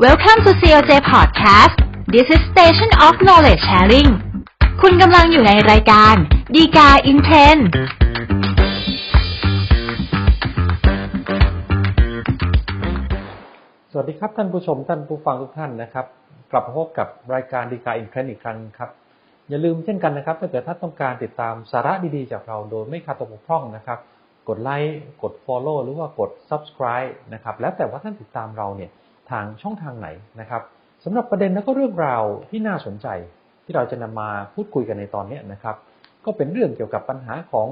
Welcome to COJ Podcast This is Station of Knowledge Sharing คุณกำลังอยู่ในรายการดีกาอินเทนสวัสดีครับท่านผู้ชมท่านผู้ฟังทุกท่านนะครับ กลับมาพบกับรายการดีกาอินเทนอีกครั้งครับ อย่าลืมเช่นกันนะครับ ถ้าเกิดท่านต้องการติดตามสาระดีๆ จากเราโดยไม่ขาดตกบกพร่องนะครับ กดไลค์กด Follow หรือว่ากด Subscribe นะครับ แล้วแต่ว่าท่านติดตามเราเนี่ย ทางช่องทางไหนนะครับสำหรับประเด็นและก็เรื่องราวที่น่าสนใจ ที่เราจะนำมาพูดคุยกันในตอนนี้นะครับ ก็เป็นเรื่องเกี่ยวกับปัญหาของ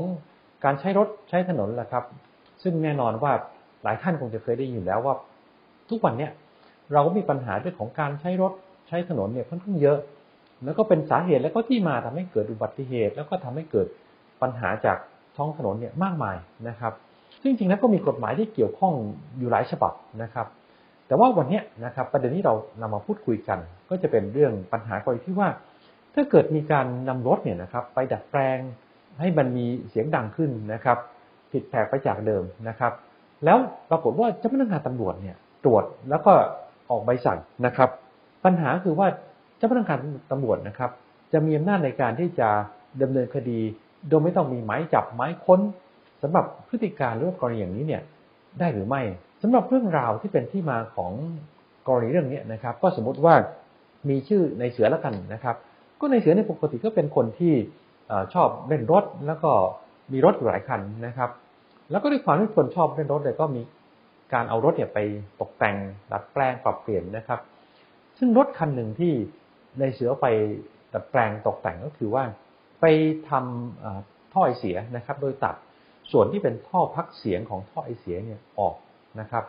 การใช้รถใช้ถนนแหละครับ ซึ่งแน่นอนว่าหลายท่านคงจะเคยได้ยินแล้วว่า ทุกวันเนี้ยเราก็มีปัญหาเรื่องของการใช้รถใช้ถนนเนี่ยค่อนข้างเยอะ แล้วก็เป็นสาเหตุแล้วก็ที่มาทำให้เกิดอุบัติเหตุ แล้วก็ทำให้เกิดปัญหาจากท้องถนนเนี่ยมากมายนะครับซึ่งจริงๆแล้วก็มีกฎหมายที่เกี่ยวข้องอยู่หลายฉบับนะครับ แต่ว่าวันนี้นะครับประเด็นที่เรานำมาพูดคุยกัน ก็จะเป็นเรื่องปัญหากรณีที่ว่า ถ้าเกิดมีการนำรถเนี่ยนะครับ ไปดัดแปลงให้มันมีเสียงดังขึ้นนะครับ ผิดแผกไปจากเดิมนะครับ แล้วปรากฏว่าเจ้าพนักงานตำรวจเนี่ยตรวจแล้วก็ออกใบสั่งนะครับ ปัญหาคือว่าเจ้าพนักงานตำรวจนะครับ จะมีอำนาจในการที่จะดำเนินคดี โดยไม่ต้องมีหมายจับหมายค้นสำหรับพฤติการหรือว่ากรณีอย่างนี้เนี่ยได้หรือไม่ สำหรับเรื่องราวที่เป็นที่มาของกรณีเรื่องนี้นะครับ ก็สมมติว่ามีชื่อในเสือแล้วกันนะครับ ก็ในเสือในปกติก็เป็นคนที่ชอบเล่นรถแล้วก็มีรถอยู่หลายคันนะครับ แล้วก็ด้วยความที่คนชอบเล่นรถเลยก็มีการเอารถเนี่ยไปตกแต่งดัดแปลงปรับเปลี่ยนนะครับ ซึ่งรถคันหนึ่งที่ในเสือไปดัดแปลงตกแต่งก็คือว่าไปทำท่อไอเสียนะครับ โดยตัดส่วนที่เป็นท่อพักเสียงของท่อไอเสียเนี่ยออก นะครับ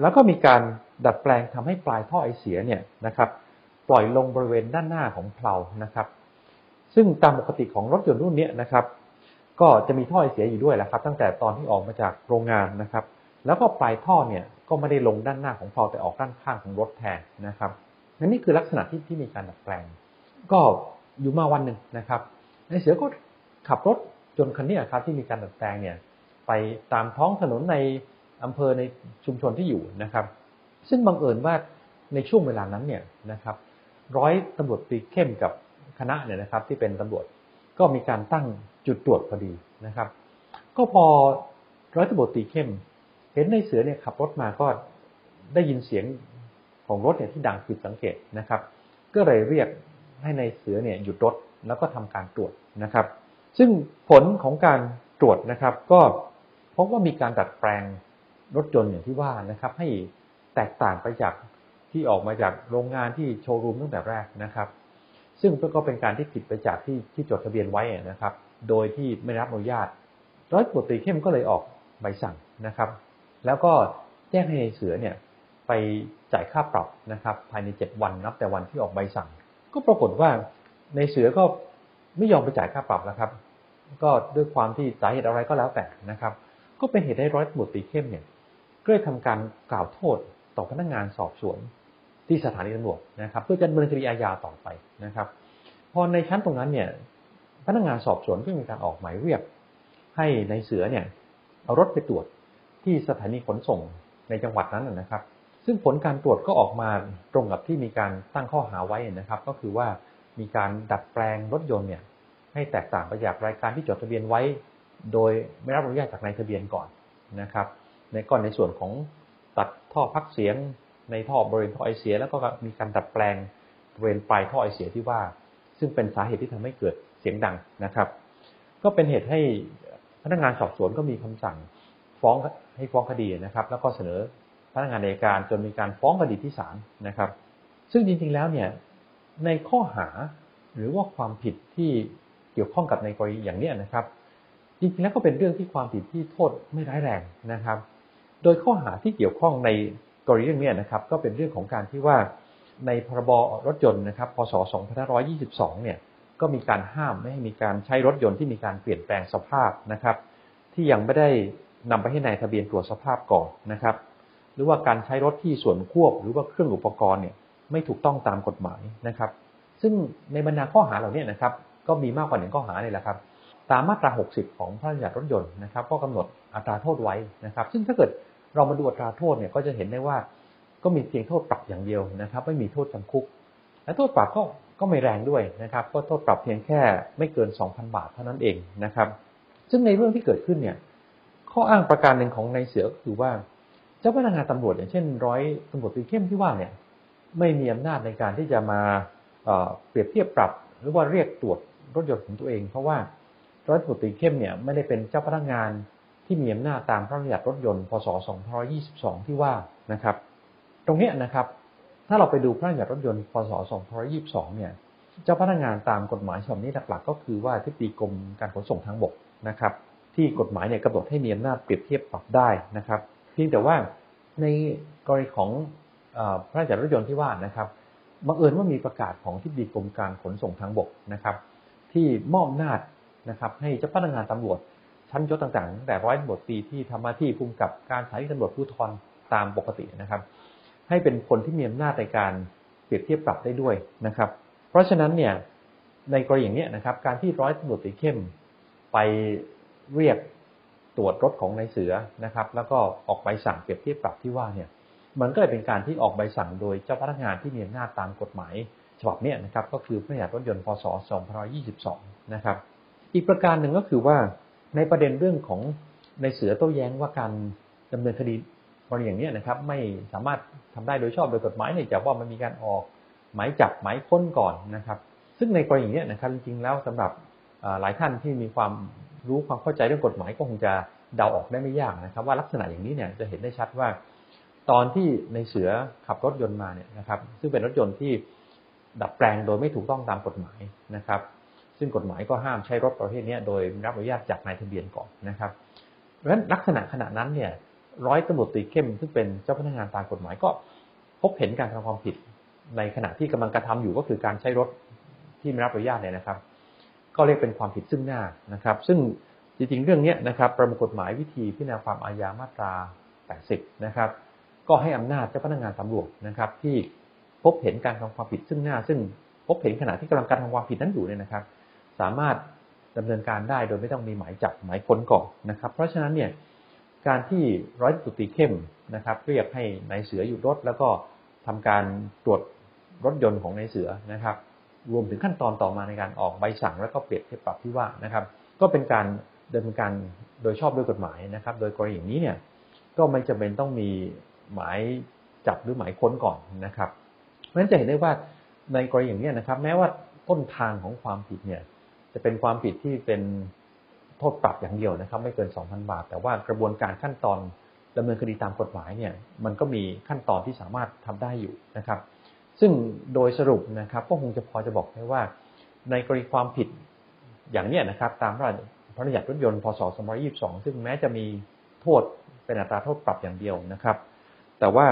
แล้วก็มีการดัดแปลงทำให้ปลายท่อไอเสียเนี่ยนะครับปล่อยลงบริเวณด้านหน้าของเพลานะครับ ซึ่งตามปกติของรถยนต์รุ่นนี้นะครับ ก็จะมีท่อไอเสียอยู่ด้วยแหละครับ ตั้งแต่ตอนที่ออกมาจากโรงงานนะครับ แล้วก็ปลายท่อเนี่ยก็ไม่ได้ลงด้านหน้าของเพลาแต่ออกด้านข้างของรถแทนนะครับนั่นนี่คือลักษณะที่ที่มีการดัดแปลง ก็อยู่มาวันหนึ่งนะครับในเสือก็ขับรถจนคันนี้ครับที่มีการดัดแปลงเนี่ยไปตามท้องถนนใน อำเภอในชุมชนที่อยู่นะครับ ซึ่งบังเอิญว่าในช่วงเวลานั้นเนี่ยนะครับ ร้อยตำรวจตีเข้มกับคณะเนี่ยนะครับ ที่เป็นตำรวจก็มีการตั้งจุดตรวจพอดีนะครับ ก็พอร้อยตำรวจตีเข้ม เห็นในเสือเนี่ยขับรถมาก็ได้ยินเสียงของรถเนี่ยที่ดังผิดสังเกตนะครับ ก็เลยเรียกให้ในเสือเนี่ยหยุดรถแล้วก็ทำการตรวจนะครับ ซึ่งผลของการตรวจนะครับ ก็พบว่ามีการดัดแปลง รถยนต์อย่างที่ว่านะครับ ให้แตกต่างไปจากที่ออกมาจากโรงงานที่โชว์รูมตั้งแต่แรกนะครับ ซึ่งก็เป็นการที่ผิดไปจากที่ที่จดทะเบียนไว้นะครับ โดยที่ไม่รับอนุญาต ร้อยตรวจตีเข้มก็เลยออกใบสั่งนะครับ แล้วก็แจ้งให้ในเสือเนี่ยไปจ่ายค่าปรับนะครับ ภายในเจ็ดวันนับแต่วันที่ออกใบสั่ง ก็ปรากฏว่าในเสือก็ไม่ยอมไปจ่ายค่าปรับนะครับ ก็ด้วยความที่สาเหตุอะไรก็แล้วแต่นะครับ ก็เป็นเหตุให้ร้อยตำรวจตีเข้มเนี่ย ก็เลยทำการกล่าวโทษต่อพนักงานสอบสวนที่สถานีตำรวจนะครับ เพื่อจะดำเนินคดีอาญาต่อไปนะครับ พอในชั้นตรงนั้นเนี่ยพนักงานสอบสวนก็มีการออกหมายเรียก ให้ในเสือเนี่ยเอารถไปตรวจที่สถานีขนส่งในจังหวัดนั้นนะครับ ซึ่งผลการตรวจก็ออกมาตรงกับที่มีการตั้งข้อหาไว้นะครับ ก็คือว่ามีการดัดแปลงรถยนต์เนี่ยให้แตกต่างไปจากรายการที่จดทะเบียนไว้ โดยไม่รับอนุญาตจากนายทะเบียนก่อนนะครับ ในก่อนในส่วนของตัดท่อพักเสียงในท่อบริเวณท่อไอเสีย แล้วก็มีการดัดแปลงบริเวณปลายท่อไอเสียที่ว่า ซึ่งเป็นสาเหตุที่ทำให้เกิดเสียงดังนะครับ ก็เป็นเหตุให้พนักงานสอบสวนก็มีคำสั่งฟ้องให้ฟ้องคดีนะครับ แล้วก็เสนอพนักงานในการจนมีการฟ้องคดีที่ศาลนะครับ ซึ่งจริงๆแล้วเนี่ยในข้อหาหรือว่าความผิดที่เกี่ยวข้องกับในกรณีอย่างนี้นะครับ จริงๆแล้วก็เป็นเรื่องที่ความผิดที่โทษไม่ร้ายแรงนะครับ โดยข้อหาที่เกี่ยวข้องในกรณีเรื่องนี้นะครับ ก็เป็นเรื่องของการที่ว่าในพรบรถยนต์นะครับ พศ 2522 เนี่ย ก็มีการห้ามไม่ให้มีการใช้รถยนต์ที่มีการเปลี่ยนแปลงสภาพนะครับ ที่ยังไม่ได้นำไปให้นายทะเบียนตรวจสภาพก่อนนะครับ หรือว่าการใช้รถที่ส่วนควบ หรือว่าเครื่องอุปกรณ์เนี่ยไม่ถูกต้องตามกฎหมายนะครับ ซึ่งในบรรดาข้อหาเหล่านี้นะครับ ก็มีมากกว่าหนึ่งข้อหาเลยแหละครับ ตามมาตรา 60 ของพระราชบัญญัติรถยนต์นะครับ ก็กำหนดอัตราโทษไว้นะครับ ซึ่งถ้าเกิด เรามาดูอัตราโทษเนี่ยก็จะเห็นได้ว่า ก็มีเพียงโทษปรับอย่างเดียวนะครับ ไม่มีโทษจำคุก และโทษปรับก็ก็ไม่แรงด้วยนะครับ ก็โทษปรับเพียงแค่ไม่เกิน 2,000 บาทเท่านั้นเองนะครับ ซึ่งในเรื่องที่เกิดขึ้นเนี่ย ข้ออ้างประการหนึ่งของนายเสือก็คือว่าเจ้าพนักงานตำรวจอย่างเช่น ร้อยตำรวจตีเข้มที่ว่าเนี่ย ไม่มีอำนาจในการที่จะมาเปรียบเทียบปรับ หรือว่าเรียกตรวจรถยนต์ของตัวเอง เพราะว่าร้อยตำรวจตีเข้มเนี่ยไม่ได้เป็นเจ้าพนักงาน ที่มีอำนาจตามพระราชบัญญัติรถยนต์พศ 2522 ที่ว่านะครับ ตรงนี้นะครับ ถ้าเราไปดูพระราชบัญญัติรถยนต์พศ 2522 เนี่ย เจ้าพนักงานตามกฎหมายฉบับนี้หลักๆ ก็คือว่าที่ปีกรมการขนส่งทางบกนะครับ ที่กฎหมายเนี่ยกำหนดให้มีอำนาจเปรียบเทียบปรับได้นะครับ เพียงแต่ว่าในกรณีของพระราชบัญญัติรถยนต์ที่ว่านะครับบังเอิญว่ามีประกาศของที่ดีกรมการขนส่งทางบกนะครับ ที่มอบอำนาจนะครับ ให้เจ้าพนักงานตำรวจ ชั้นยศต่างๆตั้งแต่ร้อยตำรวจตีที่ทำหน้าที่ภูมิกับการสถานีตำรวจภูธรตามปกตินะครับ ให้เป็นคนที่มีอำนาจในการเปรียบเทียบปรับได้ด้วยนะครับ เพราะฉะนั้นเนี่ยในกรณีอย่างนี้นะครับ การที่ร้อยตำรวจตีเข้มไปเรียกตรวจรถของนายเสือนะครับ แล้วก็ออกใบสั่งเปรียบเทียบปรับที่ว่าเนี่ย มันก็เลยเป็นการที่ออกใบสั่งโดยเจ้าพนักงานที่มีอำนาจตามกฎหมายฉบับนี้นะครับ ก็คือพระราชบัญญัติรถยนต์พศ 2522 นะครับ อีกประการหนึ่งก็คือว่า ในประเด็นเรื่องของในเสือโต้แย้งว่าการดำเนินคดีกรณีอย่างนี้นะครับ ไม่สามารถทำได้โดยชอบโดยกฎหมายเนื่องจากว่ามันมีการออกหมายจับหมายค้นก่อนนะครับ ซึ่งในกรณีนี้นะครับจริงๆแล้วสำหรับหลายท่านที่มีความรู้ความเข้าใจเรื่องกฎหมายก็คงจะเดาออกได้ไม่ยากนะครับ ว่าลักษณะอย่างนี้เนี่ยจะเห็นได้ชัดว่า ตอนที่ในเสือขับรถยนต์มาเนี่ยนะครับ ซึ่งเป็นรถยนต์ที่ดัดแปลงโดยไม่ถูกต้องตามกฎหมายนะครับ ซึ่งกฎหมายก็ห้ามใช้รถประเภทนี้โดยรับอนุญาตจากนายทะเบียนก่อนนะครับ เพราะฉะนั้นลักษณะขณะนั้นเนี่ยร้อยตำรวจตีเข้มซึ่งเป็นเจ้าพนักงานตามกฎหมายก็พบเห็นการทำความผิดในขณะที่กำลังกระทำอยู่ก็คือการใช้รถที่ไม่รับอนุญาตเนี่ยนะครับ ก็เรียกเป็นความผิดซึ่งหน้านะครับ ซึ่งจริงๆเรื่องนี้นะครับประมวลกฎหมายวิธีพิจารณาความอาญามาตรา 80 นะครับ ก็ให้อำนาจเจ้าพนักงานตำรวจนะครับ ที่พบเห็นการทำความผิดซึ่งหน้า ซึ่งพบเห็นขณะที่กำลังการทำความผิดนั้นอยู่เนี่ยนะครับ สามารถดำเนินการได้โดยไม่ต้องมีหมายจับหมายค้นก่อนนะครับ เพราะฉะนั้นเนี่ยการที่ร้อยตุตีเข้มนะครับ เรียกให้นายเสือหยุดรถแล้วก็ทำการตรวจรถยนต์ของนายเสือนะครับ รวมถึงขั้นตอนต่อมาในการออกใบสั่งแล้วก็เปรียบเทียบปรับที่ว่านะครับ ก็เป็นการดำเนินการโดยชอบด้วยกฎหมายนะครับ โดยกรณีอย่างนี้เนี่ยก็ไม่จำเป็นต้องมีหมายจับหรือหมายค้นก่อนนะครับ เพราะฉะนั้นจะเห็นได้ว่าในกรณีอย่างนี้นะครับ แม้ว่าต้นทางของความผิดเนี่ย จะเป็นความผิดที่เป็นโทษปรับอย่างเดียวนะครับ ไม่เกิน 2,000 บาท แต่ว่ากระบวนการขั้นตอนดำเนินคดีตามกฎหมายเนี่ยมันก็มีขั้นตอนที่สามารถทำได้อยู่นะครับ ซึ่งโดยสรุปนะครับก็คงจะพอจะบอกได้ว่า ในกรณีความผิดอย่างเนี้ยนะครับ ตามพระราชบัญญัติรถยนต์พศ2522 ซึ่งแม้จะมีโทษเป็นอัตราโทษปรับอย่างเดียวนะครับ แต่ว่า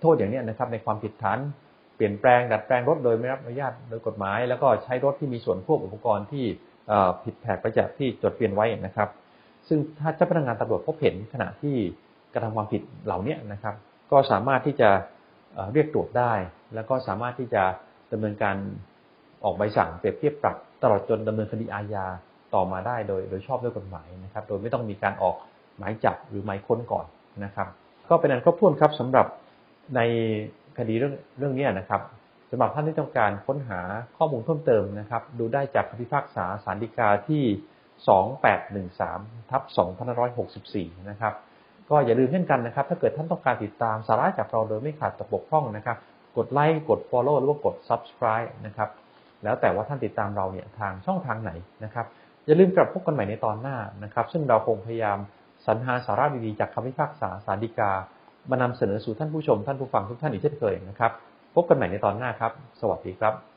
โทษอย่างนี้นะครับในความผิดฐาน ปลี่ยนแปลงดัดแปลงรถโดยไม่รับอนุญาตโดยกฎหมาย แล้วก็ใช้รถที่มีส่วนควบอุปกรณ์ที่ผิดแผกไปจากที่จดทะเบียนไว้นะครับ ซึ่งถ้าเจ้าพนักงานตำรวจพบเห็นขณะที่กระทำความผิดเหล่านี้นะครับ ก็สามารถที่จะเรียกตรวจได้ แล้วก็สามารถที่จะดำเนินการออกใบสั่งเปรียบเทียบปรับตลอดจนดำเนินคดีอาญาต่อมาได้โดยโดยชอบด้วยกฎหมายนะครับ โดยไม่ต้องมีการออกหมายจับหรือหมายค้นก่อนนะครับ ก็เป็นอันครบถ้วนครับสำหรับใน คดีเรื่องเรื่องนี้นะครับสำหรับท่านที่ต้องการค้นหาข้อมูลเพิ่มเติมนะครับ ดูได้จากคำพิพากษาสารดีกาที่ 2813ทับ2564 นะครับ ก็อย่าลืมเช่นกันนะครับ ถ้าเกิดท่านต้องการติดตามสาระจากเราโดยไม่ขาดตกบกพร่องนะครับ กดไลค์กด Follow หรือว่ากด Subscribe นะครับ แล้วแต่ว่าท่านติดตามเราเนี่ยทางช่องทางไหนนะครับ อย่าลืมกลับพบกันใหม่ในตอนหน้านะครับ ซึ่งเราคงพยายามสรรหาสาระดีๆจากคำพิพากษาสารดีกา มานำเสนอสู่ท่านผู้ชมท่านผู้ฟังทุกท่านอีกเช่นเคยนะครับ พบกันใหม่ในตอนหน้าครับ สวัสดีครับ